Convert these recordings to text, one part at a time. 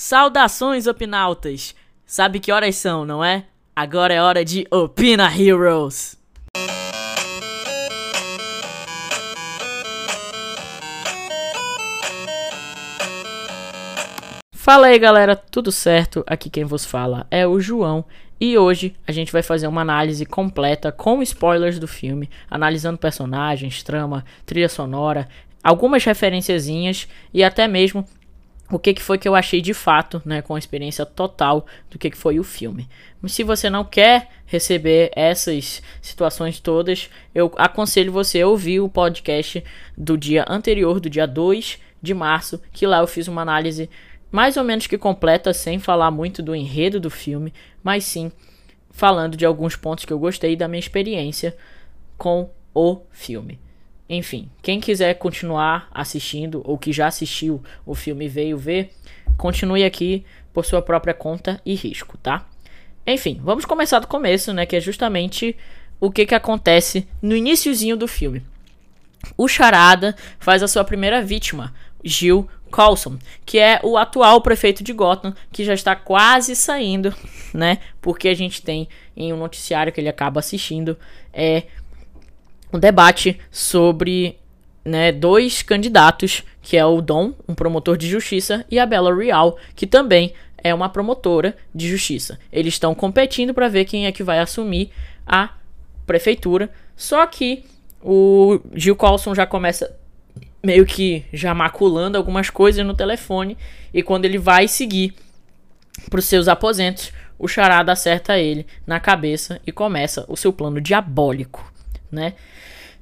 Saudações, opinautas! Sabe que horas são, não é? Agora é hora de Opina Heroes! Fala aí galera, tudo certo? Aqui quem vos fala é o João e hoje a gente vai fazer uma análise completa com spoilers do filme, analisando personagens, trama, trilha sonora, algumas referenciazinhas e até mesmo o que, que foi que eu achei de fato, né, com a experiência total do que, que foi o filme. Mas se você não quer receber essas situações todas, eu aconselho você a ouvir o podcast do dia anterior, do dia 2 de março, que lá eu fiz uma análise mais ou menos que completa, sem falar muito do enredo do filme, mas sim falando de alguns pontos que eu gostei da minha experiência com o filme. Enfim, quem quiser continuar assistindo ou que já assistiu o filme e veio ver, continue aqui por sua própria conta e risco, tá? Enfim, vamos começar do começo, né, que é justamente o que que acontece no iníciozinho do filme. O Charada faz a sua primeira vítima, Gil Coulson, que é o atual prefeito de Gotham, que já está quase saindo, né? Porque a gente tem em um noticiário que ele acaba assistindo é um debate sobre né, dois candidatos, que é o Dom, um promotor de justiça, e a Bella Real, que também é uma promotora de justiça. Eles estão competindo para ver quem é que vai assumir a prefeitura. Só que o Gil Colson já começa meio que já maculando algumas coisas no telefone e quando ele vai seguir para os seus aposentos, o charada acerta ele na cabeça e começa o seu plano diabólico, né?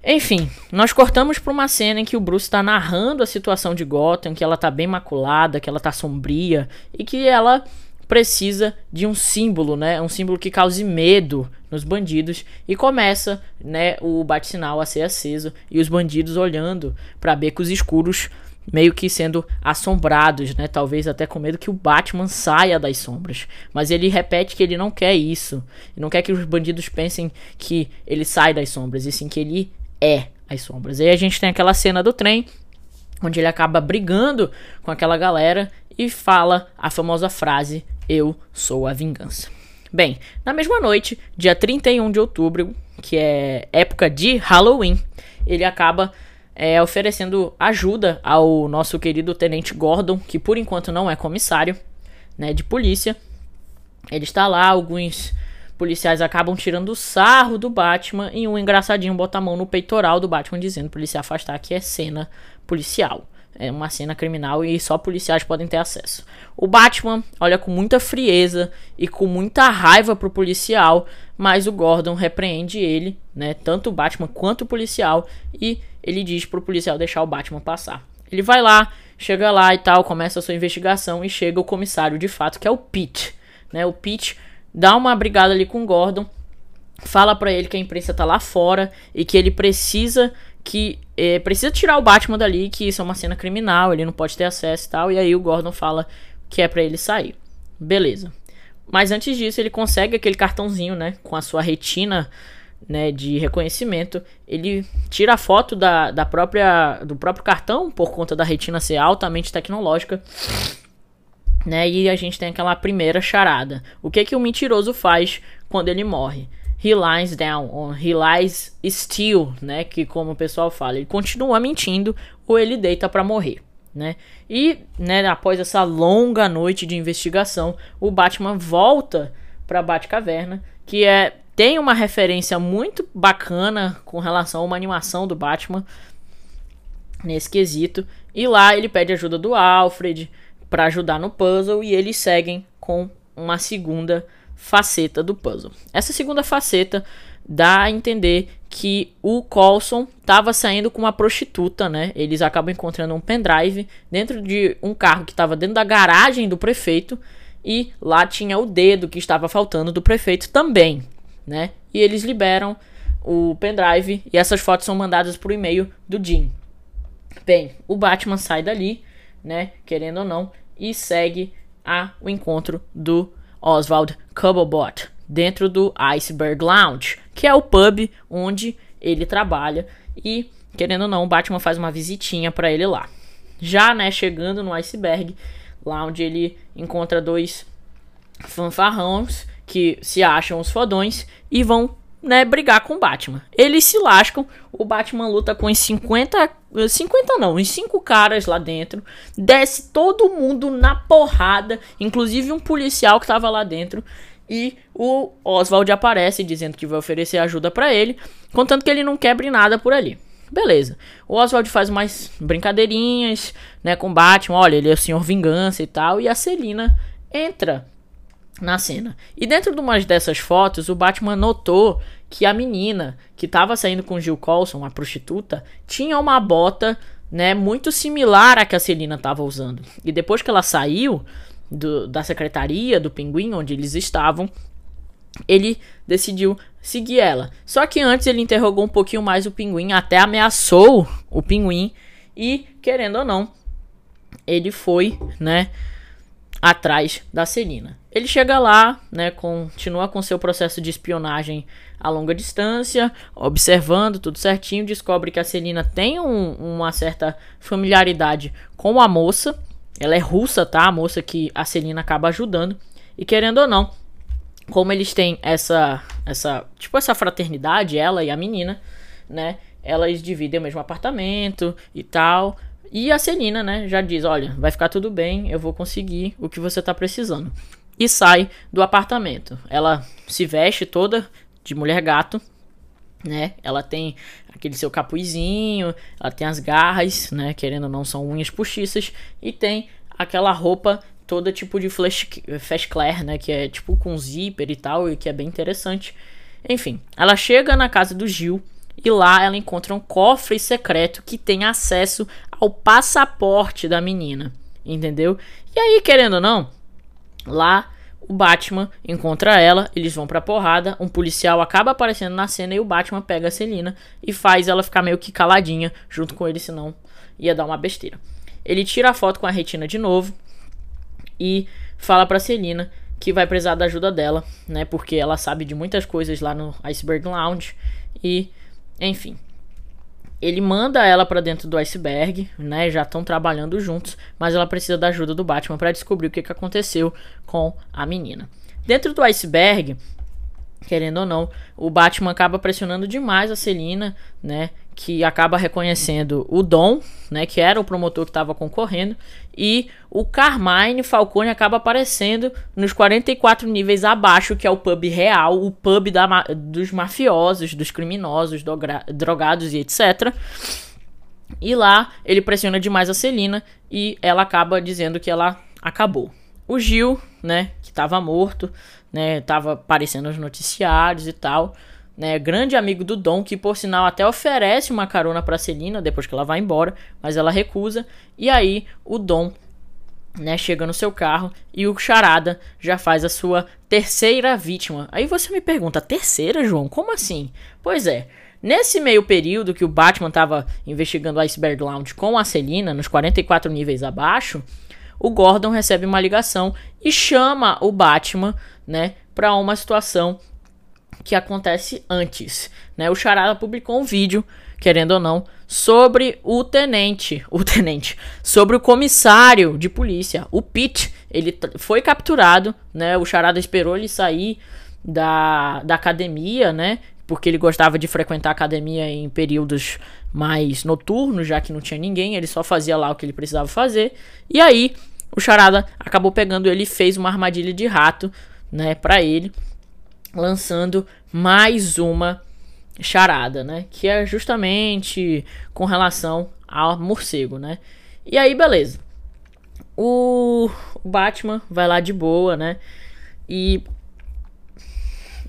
Enfim, nós cortamos para uma cena em que o Bruce está narrando a situação de Gotham, que ela está bem maculada, que ela está sombria e que ela precisa de um símbolo, né? Um símbolo que cause medo nos bandidos e começa, né, o bate-sinal a ser aceso e os bandidos olhando para becos escuros, meio que sendo assombrados, né? Talvez até com medo que o Batman saia das sombras. Mas ele repete que ele não quer isso. Não quer que os bandidos pensem que ele sai das sombras, e sim que ele é as sombras. E aí a gente tem aquela cena do trem, onde ele acaba brigando com aquela galera e fala a famosa frase: Eu sou a vingança. Bem, na mesma noite, dia 31 de outubro, que é época de Halloween, ele acaba é, oferecendo ajuda ao nosso querido Tenente Gordon, que por enquanto não é comissário né, de polícia. Ele está lá, alguns policiais acabam tirando o sarro do Batman e um engraçadinho bota a mão no peitoral do Batman dizendo para ele se afastar que é cena policial. É uma cena criminal e só policiais podem ter acesso. O Batman olha com muita frieza e com muita raiva pro policial, mas o Gordon repreende ele, né, tanto o Batman quanto o policial, e ele diz pro policial deixar o Batman passar. Ele vai lá, chega lá e tal, começa a sua investigação e chega o comissário de fato, que é o Pete, né? O Pete dá uma brigada ali com o Gordon, fala para ele que a imprensa tá lá fora e que ele precisa que é, precisa tirar o Batman dali, que isso é uma cena criminal, ele não pode ter acesso e tal. E aí o Gordon fala que é para ele sair. Beleza. Mas antes disso, ele consegue aquele cartãozinho, né, com a sua retina, né, de reconhecimento. Ele tira a foto da, da própria do próprio cartão por conta da retina ser altamente tecnológica né? E a gente tem aquela primeira charada. O que que o mentiroso faz quando ele morre? He lies down, or he lies still, né? Que como o pessoal fala, ele continua mentindo ou ele deita para morrer, né? E, né, após essa longa noite de investigação, o Batman volta para Batcaverna, que é tem uma referência muito bacana com relação a uma animação do Batman nesse quesito. E lá ele pede ajuda do Alfred, para ajudar no puzzle e eles seguem com uma segunda faceta do puzzle. Essa segunda faceta dá a entender que o Colson estava saindo com uma prostituta, né? Eles acabam encontrando um pendrive dentro de um carro que estava dentro da garagem do prefeito e lá tinha o dedo que estava faltando do prefeito também, né? E eles liberam o pendrive e essas fotos são mandadas por e-mail do Jim. Bem, o Batman sai dali né? Querendo ou não, e segue a, o encontro do Oswald Cubblebot dentro do Iceberg Lounge, que é o pub onde ele trabalha e querendo ou não, o Batman faz uma visitinha para ele lá. Já, né, chegando no iceberg, lá onde ele encontra dois fanfarrões que se acham os fodões e vão né, brigar com o Batman. Eles se lascam, o Batman luta com os 50, 50 não, os 5 caras lá dentro, desce todo mundo na porrada, inclusive um policial que tava lá dentro, e o Oswald aparece dizendo que vai oferecer ajuda para ele, contanto que ele não quebre nada por ali. Beleza. O Oswald faz mais brincadeirinhas, né, com Batman, olha, ele é o Senhor Vingança e tal, e a Celina entra na cena. E dentro de umas dessas fotos, o Batman notou que a menina que estava saindo com Jill Colson, uma prostituta, tinha uma bota, né, muito similar à que a Celina estava usando. E depois que ela saiu do, da secretaria do Pinguim, onde eles estavam, ele decidiu seguir ela. Só que antes ele interrogou um pouquinho mais o Pinguim, até ameaçou o Pinguim e, querendo ou não, ele foi, né, atrás da Celina. Ele chega lá, né, continua com seu processo de espionagem a longa distância, observando tudo certinho, descobre que a Celina tem um, uma certa familiaridade com a moça. Ela é russa, tá? A moça que a Celina acaba ajudando. E querendo ou não, como eles têm essa essa, tipo essa fraternidade, ela e a menina, né? Elas dividem o mesmo apartamento e tal. E a Celina, né, já diz: "Olha, vai ficar tudo bem, eu vou conseguir o que você tá precisando" e sai do apartamento. Ela se veste toda de mulher gato, né? Ela tem aquele seu capuzinho, ela tem as garras, né? Querendo ou não, são unhas postiças e tem aquela roupa toda tipo de flash, flash claire, né? Que é tipo com zíper e tal, e que é bem interessante. Enfim, ela chega na casa do Gil e lá ela encontra um cofre secreto que tem acesso ao passaporte da menina, entendeu? E aí, querendo ou não, Lá, o Batman encontra ela, eles vão pra porrada, um policial acaba aparecendo na cena e o Batman pega a Celina e faz ela ficar meio que caladinha junto com ele, senão ia dar uma besteira. Ele tira a foto com a retina de novo e fala pra Celina que vai precisar da ajuda dela, né? Porque ela sabe de muitas coisas lá no Iceberg Lounge e, enfim, ele manda ela para dentro do iceberg, né? Já estão trabalhando juntos, mas ela precisa da ajuda do Batman para descobrir o que, que aconteceu com a menina. Dentro do iceberg, querendo ou não, o Batman acaba pressionando demais a Celina, né? Que acaba reconhecendo o Dom, né? Que era o promotor que estava concorrendo. E o Carmine Falcone acaba aparecendo nos 44 níveis abaixo, que é o pub real, o pub da, dos mafiosos, dos criminosos, drogados e etc. E lá ele pressiona demais a Celina e ela acaba dizendo que ela acabou. O Gil, né, que estava morto, né? Tava aparecendo nos noticiários e tal. Né, grande amigo do Dom, que por sinal até oferece uma carona para Celina depois que ela vai embora, mas ela recusa. E aí o Dom, né, chega no seu carro e o Charada já faz a sua terceira vítima. Aí você me pergunta, terceira, João? Como assim? Pois é. Nesse meio período que o Batman estava investigando o Iceberg Lounge com a Celina, nos 44 níveis abaixo, o Gordon recebe uma ligação e chama o Batman né, para uma situação que acontece antes, né? O Charada publicou um vídeo, querendo ou não, sobre o tenente, o tenente, sobre o comissário de polícia, o Pete. Ele foi capturado, né? O Charada esperou ele sair da, da academia, né? Porque ele gostava de frequentar a academia em períodos mais noturnos, já que não tinha ninguém, ele só fazia lá o que ele precisava fazer. E aí, o Charada acabou pegando ele e fez uma armadilha de rato né, para ele, lançando mais uma charada, né, que é justamente com relação ao morcego, né? E aí, beleza. O Batman vai lá de boa, né? E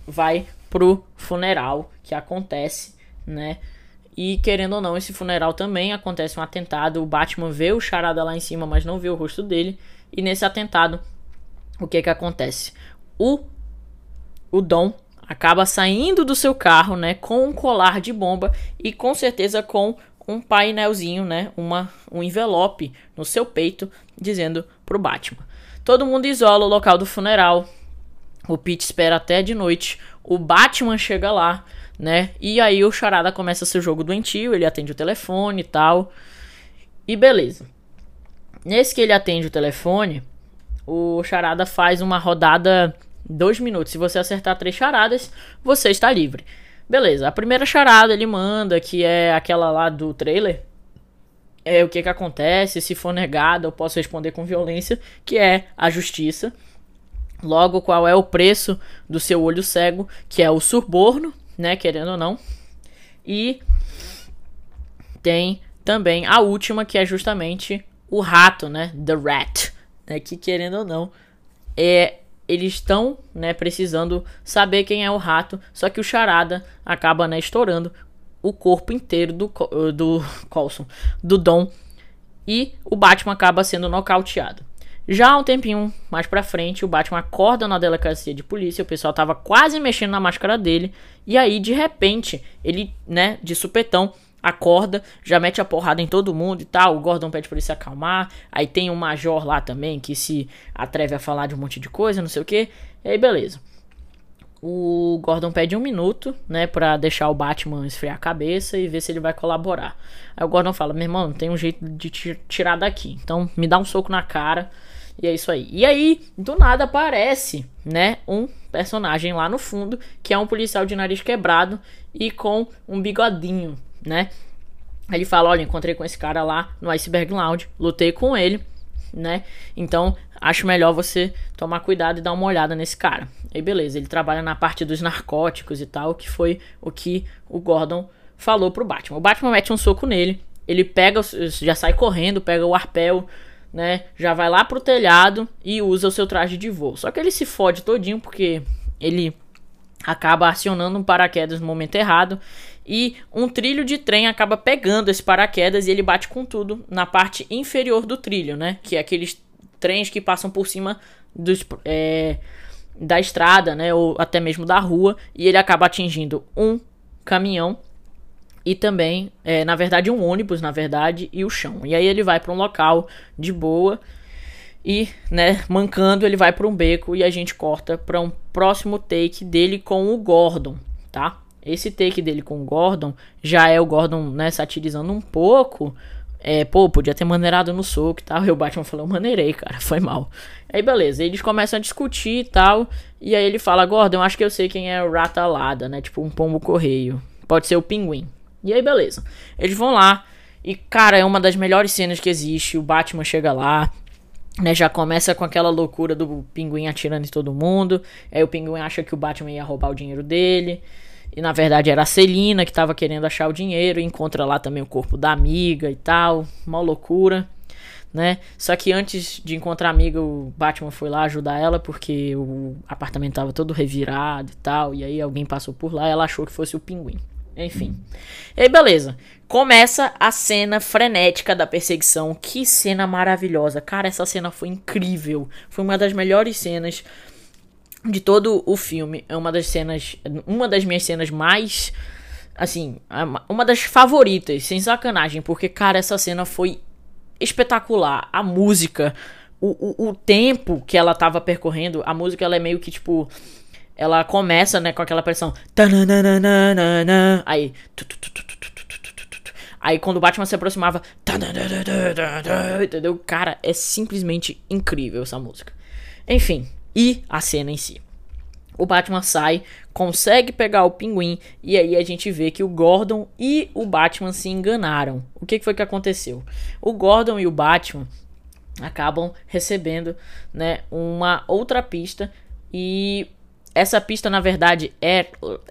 vai pro funeral que acontece, né? E querendo ou não, esse funeral também acontece um atentado. O Batman vê o charada lá em cima, mas não vê o rosto dele. E nesse atentado, o que que acontece? o, o Dom acaba saindo do seu carro, né, com um colar de bomba e com certeza com um painelzinho, né, uma, um envelope no seu peito dizendo pro Batman. Todo mundo isola o local do funeral. O Pete espera até de noite. O Batman chega lá, né? E aí o Charada começa seu jogo doentio, ele atende o telefone e tal. E beleza. Nesse que ele atende o telefone, o charada faz uma rodada dois minutos. Se você acertar três charadas, você está livre. Beleza, a primeira charada ele manda, que é aquela lá do trailer. É o que que acontece, se for negado eu posso responder com violência, que é a justiça. Logo, qual é o preço do seu olho cego, que é o suborno, né, querendo ou não. E tem também a última, que é justamente o rato, né, the rat, né, que querendo ou não, é eles estão, né, precisando saber quem é o rato, só que o charada acaba, né, estourando o corpo inteiro do do Colson, do Dom, e o Batman acaba sendo nocauteado. Já um tempinho mais pra frente, o Batman acorda na delegacia de polícia, o pessoal tava quase mexendo na máscara dele, e aí de repente, ele, né, de supetão, acorda, já mete a porrada em todo mundo e tal. O Gordon pede pra ele se acalmar. Aí tem um major lá também que se atreve a falar de um monte de coisa, não sei o que. E aí, beleza. O Gordon pede um minuto, né, pra deixar o Batman esfriar a cabeça e ver se ele vai colaborar. Aí o Gordon fala: Meu irmão, tem um jeito de te tirar daqui. Então me dá um soco na cara. E é isso aí. E aí, do nada aparece, né, um personagem lá no fundo, que é um policial de nariz quebrado e com um bigodinho, né? Ele fala: Olha, encontrei com esse cara lá no Iceberg Lounge, lutei com ele, né? Então acho melhor você tomar cuidado e dar uma olhada nesse cara. Aí beleza, ele trabalha na parte dos narcóticos e tal, que foi o que o Gordon falou pro Batman. O Batman mete um soco nele, ele pega, já sai correndo, pega o arpel, né? Já vai lá pro telhado e usa o seu traje de voo. Só que ele se fode todinho porque ele acaba acionando um paraquedas no momento errado e um trilho de trem acaba pegando esse paraquedas e ele bate com tudo na parte inferior do trilho, né? Que é aqueles trens que passam por cima dos, é, da estrada, né? Ou até mesmo da rua. E ele acaba atingindo um caminhão e também, é, na verdade, um ônibus, na verdade, e o chão. E aí ele vai para um local de boa e, né, mancando, ele vai para um beco e a gente corta para um próximo take dele com o Gordon, tá? Esse take dele com o Gordon já é o Gordon, né, satirizando um pouco. É, pô, podia ter maneirado no soco e tal. E o Batman falou, maneirei, cara, foi mal. Aí beleza, eles começam a discutir e tal. E aí ele fala, Gordon, acho que eu sei quem é o Ratalada, né? Tipo um pombo correio. Pode ser o pinguim. E aí beleza. Eles vão lá. E, cara, é uma das melhores cenas que existe. O Batman chega lá, né, já começa com aquela loucura do pinguim atirando em todo mundo. Aí o pinguim acha que o Batman ia roubar o dinheiro dele. E na verdade era a Celina que tava querendo achar o dinheiro. Encontra lá também o corpo da amiga e tal. Uma loucura, né? Só que antes de encontrar a amiga, o Batman foi lá ajudar ela. Porque o apartamento tava todo revirado e tal. E aí alguém passou por lá e ela achou que fosse o pinguim. Enfim. E aí, beleza. Começa a cena frenética da perseguição. Que cena maravilhosa. Cara, essa cena foi incrível. Foi uma das melhores cenas de todo o filme. É uma das cenas, uma das minhas cenas mais assim, uma das favoritas, sem sacanagem, porque cara, essa cena foi espetacular. A música, o, o, o tempo que ela tava percorrendo, a música ela é meio que tipo ela começa, né, com aquela pressão. Aí. Aí quando o Batman se aproximava. Entendeu? Cara, é simplesmente incrível essa música. Enfim, e a cena em si. O Batman sai, consegue pegar o pinguim, e aí a gente vê que o Gordon e o Batman se enganaram. O que, foi que aconteceu? O Gordon e o Batman acabam recebendo né, uma outra pista e essa pista na verdade é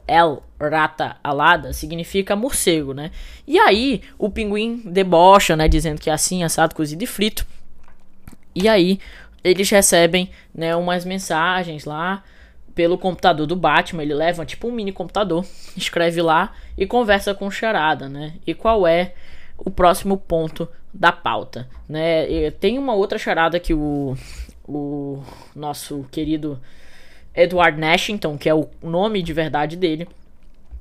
El Rata Alada, significa morcego, né? E aí o pinguim debocha, né, dizendo que é assim, assado, cozido e frito. E aí eles recebem, né, umas mensagens lá pelo computador do Batman, ele leva tipo um mini computador, escreve lá e conversa com o Charada, né? E qual é o próximo ponto da pauta, né? E tem uma outra charada que o, o nosso querido Edward Nashington, que é o nome de verdade dele,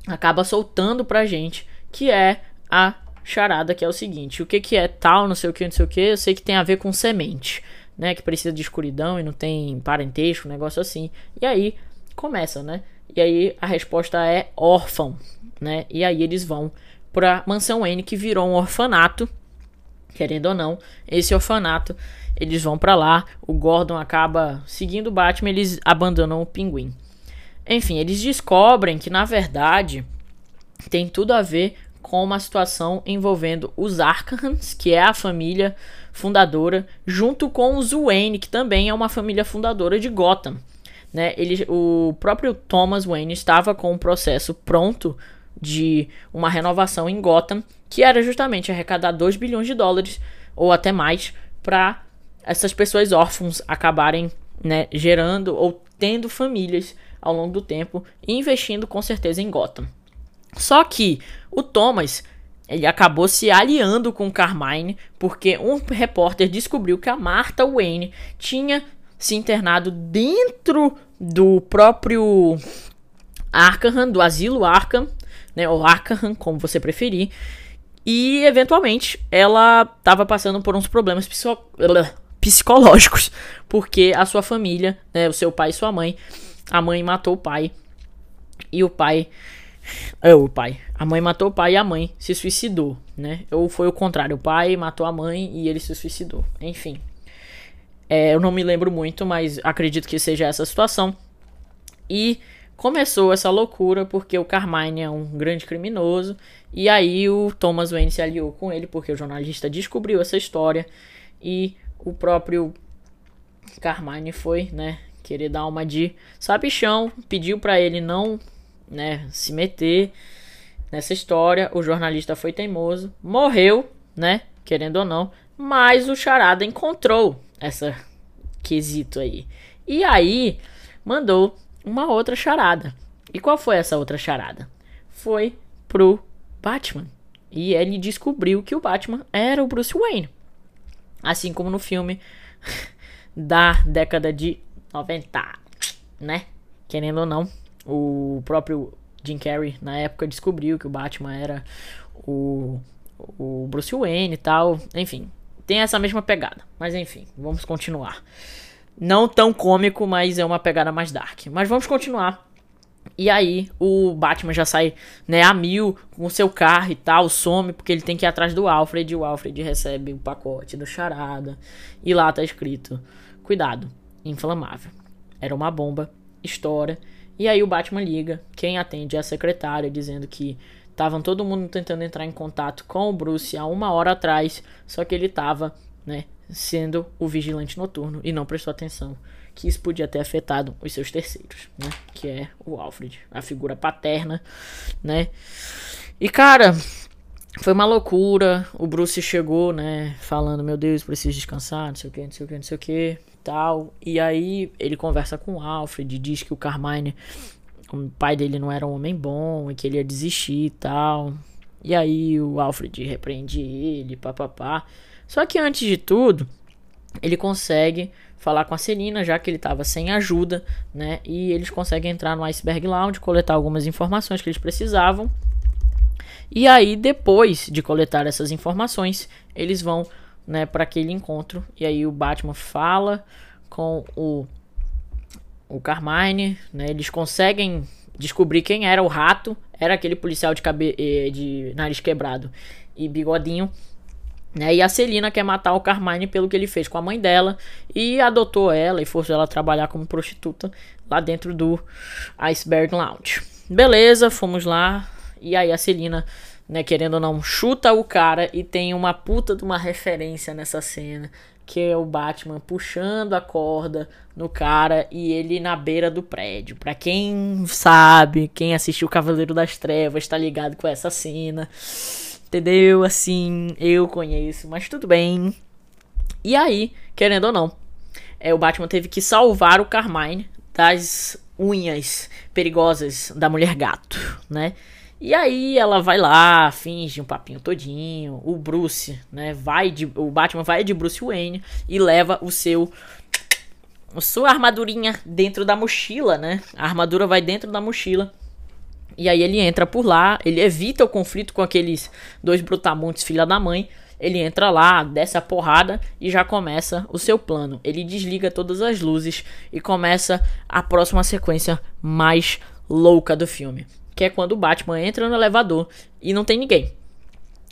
acaba soltando pra gente, que é a charada que é o seguinte: o que que é tal, não sei o que, não sei o que, eu sei que tem a ver com semente né? Que precisa de escuridão e não tem parentesco, um negócio assim. E aí começa, né? E aí a resposta é órfão, né? E aí eles vão pra mansão N que virou um orfanato, querendo ou não, esse orfanato. Eles vão para lá, o Gordon acaba seguindo o Batman, eles abandonam o Pinguim. Enfim, eles descobrem que na verdade tem tudo a ver com uma situação envolvendo os Arkhams, que é a família fundadora, junto com os Wayne, que também é uma família fundadora de Gotham. Né? Ele, o próprio Thomas Wayne estava com um processo pronto de uma renovação em Gotham, que era justamente arrecadar 2 bilhões de dólares ou até mais para essas pessoas órfãos acabarem né, gerando ou tendo famílias ao longo do tempo e investindo com certeza em Gotham. Só que o Thomas ele acabou se aliando com Carmine porque um repórter descobriu que a Martha Wayne tinha se internado dentro do próprio Arkham, do asilo Arkham, né, ou Arkham, como você preferir, e eventualmente ela estava passando por uns problemas psicológicos, porque a sua família, né, o seu pai e sua mãe, a mãe matou o pai e o pai é, o pai. A mãe matou o pai e a mãe se suicidou, né? Ou foi o contrário, o pai matou a mãe e ele se suicidou. Enfim. É, eu não me lembro muito, mas acredito que seja essa situação. E começou essa loucura porque o Carmine é um grande criminoso. E aí o Thomas Wayne se aliou com ele porque o jornalista descobriu essa história. E o próprio Carmine foi, né? Querer dar uma de sabichão, pediu para ele não né, se meter nessa história. O jornalista foi teimoso, morreu, né, querendo ou não, mas o Charada encontrou essa quesito aí. E aí mandou uma outra charada. E qual foi essa outra charada? Foi pro Batman. E ele descobriu que o Batman era o Bruce Wayne. Assim como no filme da década de 90, né? Querendo ou não, o próprio Jim Carrey, na época, descobriu que o Batman era o, o Bruce Wayne e tal. Enfim, tem essa mesma pegada. Mas enfim, vamos continuar. Não tão cômico, mas é uma pegada mais dark. Mas vamos continuar. E aí, o Batman já sai, né, a mil com o seu carro e tal, some, porque ele tem que ir atrás do Alfred. E o Alfred recebe o pacote do Charada. E lá tá escrito: Cuidado, inflamável. Era uma bomba, estoura e aí o Batman liga, quem atende é a secretária, dizendo que estavam todo mundo tentando entrar em contato com o Bruce há uma hora atrás, só que ele estava, né, sendo o vigilante noturno e não prestou atenção que isso podia ter afetado os seus terceiros, né, que é o Alfred, a figura paterna, né. E cara, foi uma loucura. O Bruce chegou, né, falando: Meu Deus, preciso descansar, não sei o que, não sei o que, não sei o que tal. E aí ele conversa com o Alfred, diz que o Carmine, o pai dele não era um homem bom e que ele ia desistir e tal. E aí o Alfred repreende ele, papapá. Só que antes de tudo, ele consegue falar com a Celina, já que ele estava sem ajuda, né? E eles conseguem entrar no Iceberg Lounge, coletar algumas informações que eles precisavam. E aí, depois de coletar essas informações, eles vão né, para aquele encontro. E aí o Batman fala com o, o Carmine, né, eles conseguem descobrir quem era o rato. Era aquele policial de, cabe eh, de nariz quebrado e bigodinho. Né, e a Celina quer matar o Carmine pelo que ele fez com a mãe dela e adotou ela e forçou ela a trabalhar como prostituta lá dentro do Iceberg Lounge. Beleza, fomos lá. E aí a Celina né, querendo ou não, chuta o cara e tem uma puta de uma referência nessa cena, que é o Batman puxando a corda no cara e ele na beira do prédio. Pra quem sabe, quem assistiu Cavaleiro das Trevas tá ligado com essa cena. Entendeu? Assim, eu conheço, mas tudo bem. E aí, querendo ou não, é, o Batman teve que salvar o Carmine das unhas perigosas da mulher gato, né? E aí ela vai lá, finge um papinho todinho. O Bruce, né, vai de o Batman vai de Bruce Wayne e leva o seu sua armadurinha dentro da mochila, né? A armadura vai dentro da mochila. E aí ele entra por lá, ele evita o conflito com aqueles dois brutamontes filha da mãe. Ele entra lá, desce a porrada e já começa o seu plano. Ele desliga todas as luzes e começa a próxima sequência mais louca do filme que é quando o Batman entra no elevador e não tem ninguém.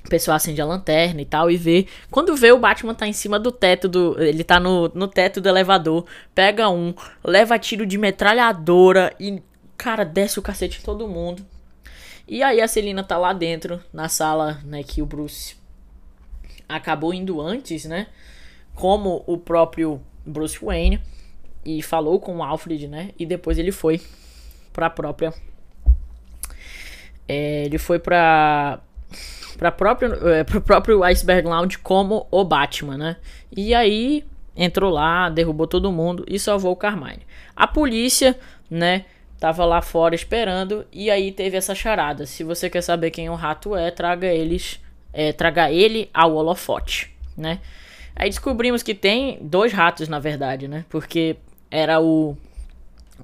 O pessoal acende a lanterna e tal e vê. Quando vê, o Batman tá em cima do teto do. Ele tá no, no teto do elevador. Pega um, leva tiro de metralhadora e, cara, desce o cacete em todo mundo. E aí a Celina tá lá dentro, na sala, né, que o Bruce acabou indo antes, né? Como o próprio Bruce Wayne. E falou com o Alfred, né? E depois ele foi pra própria. É, ele foi pra para próprio, é, pro próprio Iceberg Lounge como o Batman, né? E aí entrou lá, derrubou todo mundo e salvou o Carmine. A polícia, né, tava lá fora esperando e aí teve essa charada. Se você quer saber quem o rato é, traga eles, é, traga ele ao holofote, né? Aí descobrimos que tem dois ratos na verdade, né? Porque era o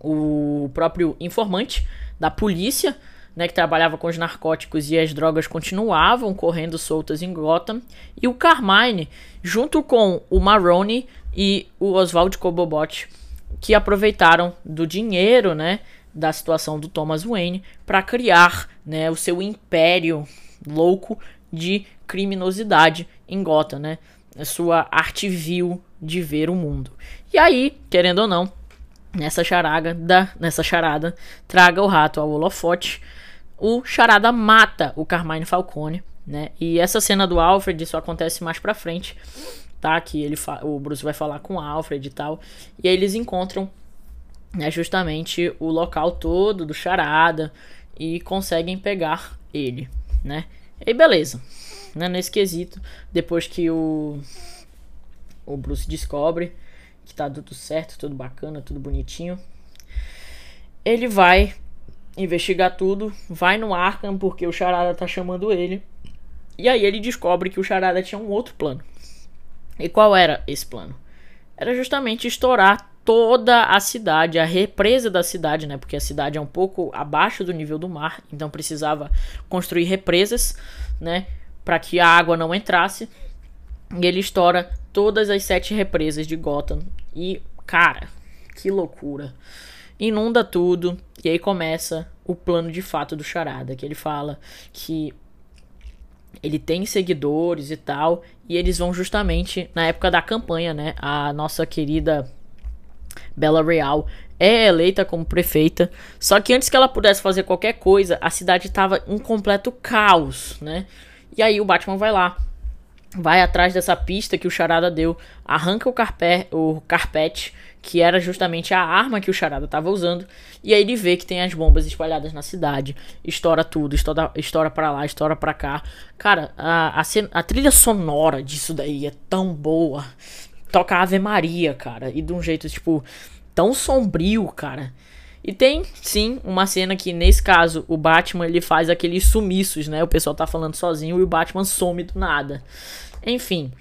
o próprio informante da polícia né, que trabalhava com os narcóticos e as drogas continuavam correndo soltas em Gotham, e o Carmine, junto com o Maroni e o Oswald Cobobot, que aproveitaram do dinheiro, né, da situação do Thomas Wayne para criar, né, o seu império louco de criminosidade em Gotham, né, sua arte vil de ver o mundo. E aí, querendo ou não, nessa charada, nessa charada, traga o rato ao holofote o Charada mata o Carmine Falcone, né? E essa cena do Alfred, isso acontece mais pra frente, tá? Que ele o Bruce vai falar com o Alfred e tal. E aí eles encontram né, justamente o local todo do Charada e conseguem pegar ele, né? E beleza, né? Nesse quesito, depois que o, o Bruce descobre que tá tudo certo, tudo bacana, tudo bonitinho, ele vai investigar tudo, vai no Arkham porque o Charada tá chamando ele. E aí ele descobre que o Charada tinha um outro plano. E qual era esse plano? Era justamente estourar toda a cidade, a represa da cidade, né? Porque a cidade é um pouco abaixo do nível do mar, então precisava construir represas, né? Para que a água não entrasse. E ele estoura todas as sete represas de Gotham. E, cara, que loucura inunda tudo. E aí começa o plano de fato do Charada, que ele fala que ele tem seguidores e tal, e eles vão justamente na época da campanha, né? A nossa querida Bela Real é eleita como prefeita, só que antes que ela pudesse fazer qualquer coisa, a cidade estava em completo caos, né? E aí o Batman vai lá, vai atrás dessa pista que o Charada deu, arranca o, carpé, o carpete que era justamente a arma que o Charada estava usando. E aí ele vê que tem as bombas espalhadas na cidade, estoura tudo, estoura, estoura para lá, estoura para cá. Cara, a, a, a, trilha sonora disso daí é tão boa. Toca Ave Maria, cara, e de um jeito, tipo, tão sombrio, cara. E tem, sim, uma cena que, nesse caso, o Batman ele faz aqueles sumiços, né? O pessoal tá falando sozinho e o Batman some do nada. Enfim.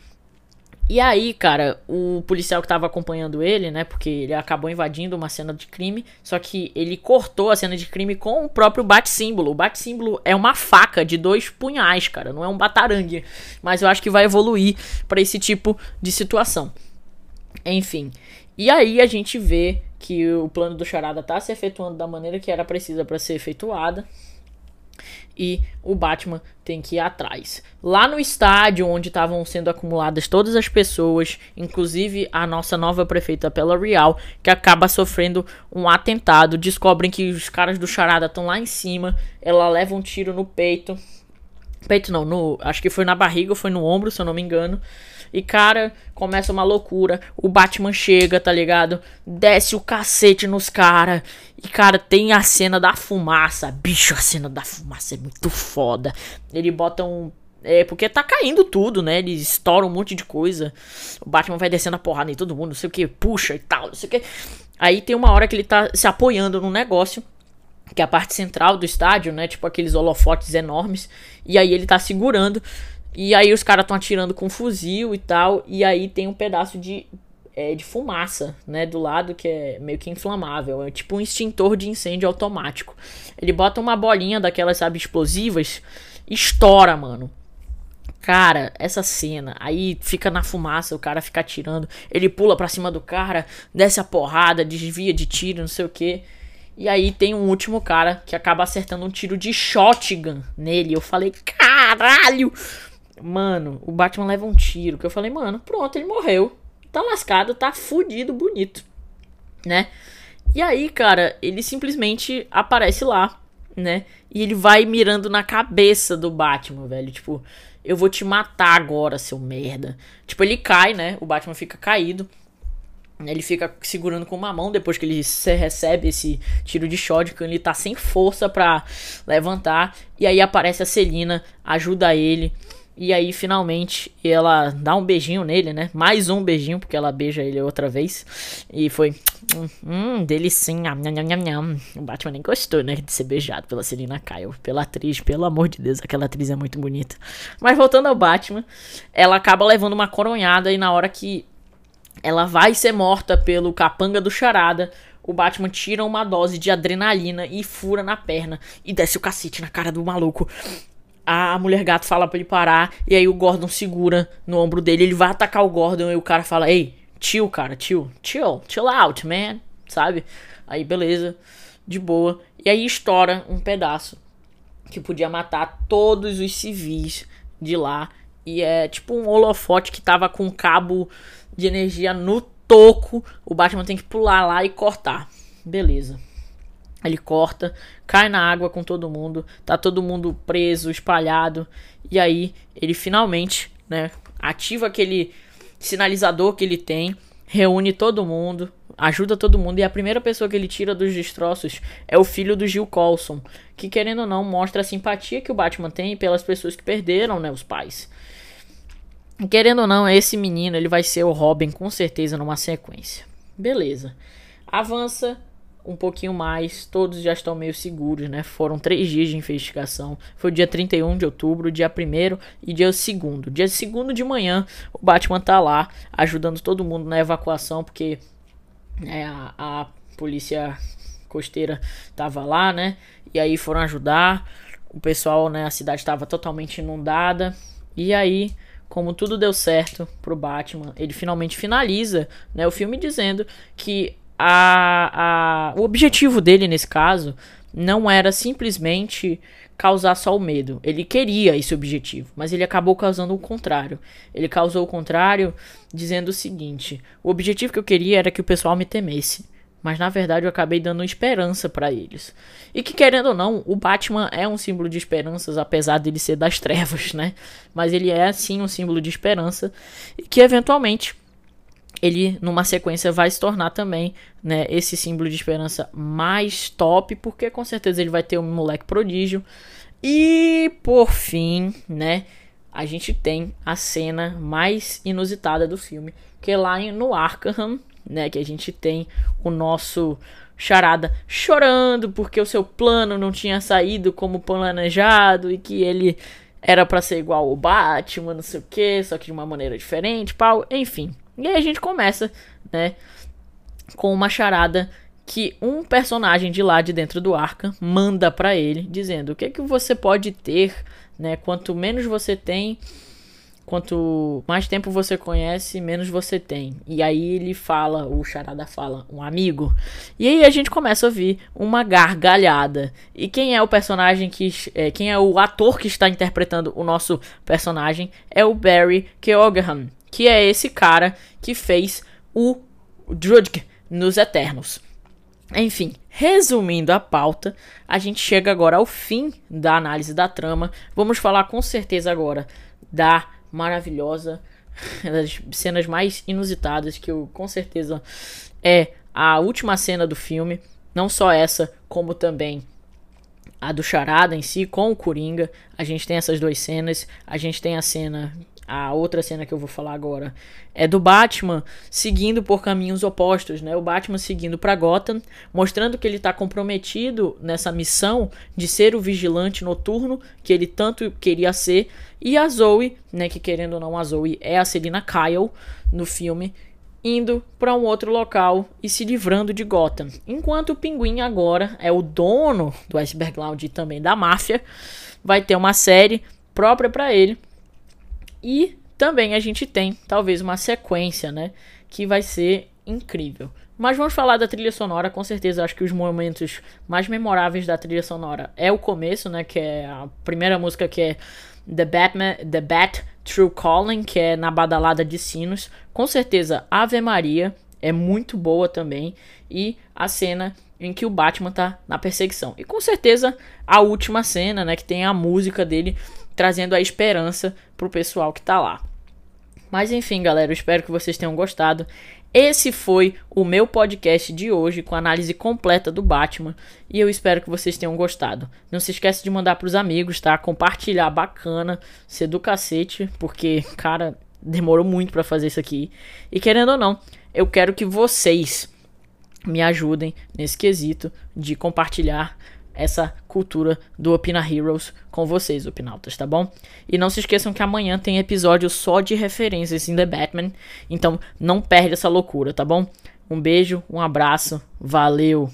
E aí, cara, o policial que tava acompanhando ele, né? Porque ele acabou invadindo uma cena de crime. Só que ele cortou a cena de crime com o próprio bate-símbolo. O bate-símbolo é uma faca de dois punhais, cara. Não é um batarangue. Mas eu acho que vai evoluir para esse tipo de situação. Enfim. E aí a gente vê que o plano do Charada tá se efetuando da maneira que era precisa para ser efetuada e o Batman tem que ir atrás. Lá no estádio onde estavam sendo acumuladas todas as pessoas, inclusive a nossa nova prefeita Pela Real, que acaba sofrendo um atentado, descobrem que os caras do Charada estão lá em cima, ela leva um tiro no peito. Peito não, no, acho que foi na barriga ou foi no ombro, se eu não me engano. E, cara, começa uma loucura. O Batman chega, tá ligado? Desce o cacete nos caras. E, cara, tem a cena da fumaça. Bicho, a cena da fumaça é muito foda. Ele bota um. É, porque tá caindo tudo, né? Ele estoura um monte de coisa. O Batman vai descendo a porrada em todo mundo, não sei o que, puxa e tal, não sei o que. Aí tem uma hora que ele tá se apoiando num negócio que é a parte central do estádio, né? Tipo aqueles holofotes enormes. E aí ele tá segurando. E aí os caras estão atirando com fuzil e tal. E aí tem um pedaço de, é, de fumaça, né? Do lado que é meio que inflamável. É tipo um extintor de incêndio automático. Ele bota uma bolinha daquelas, sabe, explosivas. Estoura, mano. Cara, essa cena, aí fica na fumaça, o cara fica atirando, ele pula pra cima do cara, desce a porrada, desvia de tiro, não sei o que. E aí tem um último cara que acaba acertando um tiro de shotgun nele. Eu falei, caralho! Mano, o Batman leva um tiro. Que eu falei, mano, pronto, ele morreu. Tá lascado, tá fudido, bonito. Né? E aí, cara, ele simplesmente aparece lá, né? E ele vai mirando na cabeça do Batman, velho. Tipo, eu vou te matar agora, seu merda. Tipo, ele cai, né? O Batman fica caído. Ele fica segurando com uma mão depois que ele recebe esse tiro de shotgun. Ele tá sem força para levantar. E aí aparece a Celina, ajuda ele. E aí, finalmente, ela dá um beijinho nele, né? Mais um beijinho, porque ela beija ele outra vez. E foi. Hum, delicinha. Nham, nham, nham, O Batman nem gostou, né? De ser beijado pela Selina Kyle. Pela atriz, pelo amor de Deus. Aquela atriz é muito bonita. Mas voltando ao Batman, ela acaba levando uma coronhada. E na hora que ela vai ser morta pelo capanga do Charada, o Batman tira uma dose de adrenalina e fura na perna. E desce o cacete na cara do maluco a mulher gato fala para ele parar e aí o Gordon segura no ombro dele, ele vai atacar o Gordon e o cara fala: "Ei, chill, cara, chill, chill, chill out, man", sabe? Aí beleza, de boa. E aí estoura um pedaço que podia matar todos os civis de lá e é tipo um holofote que tava com um cabo de energia no toco. O Batman tem que pular lá e cortar. Beleza. Ele corta, cai na água com todo mundo, tá todo mundo preso, espalhado, e aí ele finalmente, né, ativa aquele sinalizador que ele tem, reúne todo mundo, ajuda todo mundo, e a primeira pessoa que ele tira dos destroços é o filho do Gil Colson, que querendo ou não mostra a simpatia que o Batman tem pelas pessoas que perderam, né, os pais. Querendo ou não, esse menino ele vai ser o Robin com certeza numa sequência. Beleza. Avança um pouquinho mais, todos já estão meio seguros, né? Foram três dias de investigação. Foi o dia 31 de outubro, dia 1 e dia 2. Dia 2 de manhã, o Batman tá lá ajudando todo mundo na evacuação, porque né, a, a polícia costeira tava lá, né? E aí foram ajudar. O pessoal, né? A cidade estava totalmente inundada. E aí como tudo deu certo pro Batman, ele finalmente finaliza né, o filme dizendo que a, a, o objetivo dele nesse caso não era simplesmente causar só o medo. Ele queria esse objetivo, mas ele acabou causando o contrário. Ele causou o contrário dizendo o seguinte: o objetivo que eu queria era que o pessoal me temesse. Mas na verdade eu acabei dando esperança para eles. E que querendo ou não, o Batman é um símbolo de esperanças, apesar dele ser das trevas, né? Mas ele é sim um símbolo de esperança e que eventualmente ele numa sequência vai se tornar também né, esse símbolo de esperança mais top, porque com certeza ele vai ter um moleque prodígio. E por fim, né, a gente tem a cena mais inusitada do filme, que é lá no Arkham, né, que a gente tem o nosso charada chorando porque o seu plano não tinha saído como planejado e que ele era para ser igual ao Batman, não sei o que, só que de uma maneira diferente, pau, enfim. E aí a gente começa, né, com uma charada que um personagem de lá de dentro do Arca manda para ele, dizendo o que é que você pode ter, né? Quanto menos você tem, quanto mais tempo você conhece, menos você tem. E aí ele fala, o charada fala, um amigo. E aí a gente começa a ouvir uma gargalhada. E quem é o personagem que é, quem é o ator que está interpretando o nosso personagem é o Barry Keoghan que é esse cara que fez o Drudge nos Eternos. Enfim, resumindo a pauta, a gente chega agora ao fim da análise da trama. Vamos falar com certeza agora da maravilhosa, das cenas mais inusitadas, que eu, com certeza é a última cena do filme. Não só essa, como também a do Charada em si, com o Coringa. A gente tem essas duas cenas. A gente tem a cena a outra cena que eu vou falar agora é do Batman seguindo por caminhos opostos, né? O Batman seguindo para Gotham, mostrando que ele está comprometido nessa missão de ser o vigilante noturno que ele tanto queria ser, e a Zoe, né, que querendo ou não a Zoe é a Selina Kyle no filme, indo para um outro local e se livrando de Gotham. Enquanto o Pinguim agora é o dono do Iceberg Lounge e também da máfia, vai ter uma série própria para ele e também a gente tem talvez uma sequência, né, que vai ser incrível. Mas vamos falar da trilha sonora, com certeza acho que os momentos mais memoráveis da trilha sonora é o começo, né, que é a primeira música que é The Batman, The Bat True Calling, que é na badalada de sinos. Com certeza Ave Maria é muito boa também e a cena em que o Batman tá na perseguição. E com certeza a última cena, né, que tem a música dele trazendo a esperança pro pessoal que tá lá. Mas enfim, galera, eu espero que vocês tenham gostado. Esse foi o meu podcast de hoje com análise completa do Batman e eu espero que vocês tenham gostado. Não se esqueça de mandar pros amigos, tá? Compartilhar bacana, ser do cacete, porque, cara, demorou muito para fazer isso aqui. E querendo ou não, eu quero que vocês me ajudem nesse quesito de compartilhar essa cultura do Opina Heroes com vocês, opinautas, tá bom? E não se esqueçam que amanhã tem episódio só de referências em The Batman, então não perde essa loucura, tá bom? Um beijo, um abraço, valeu!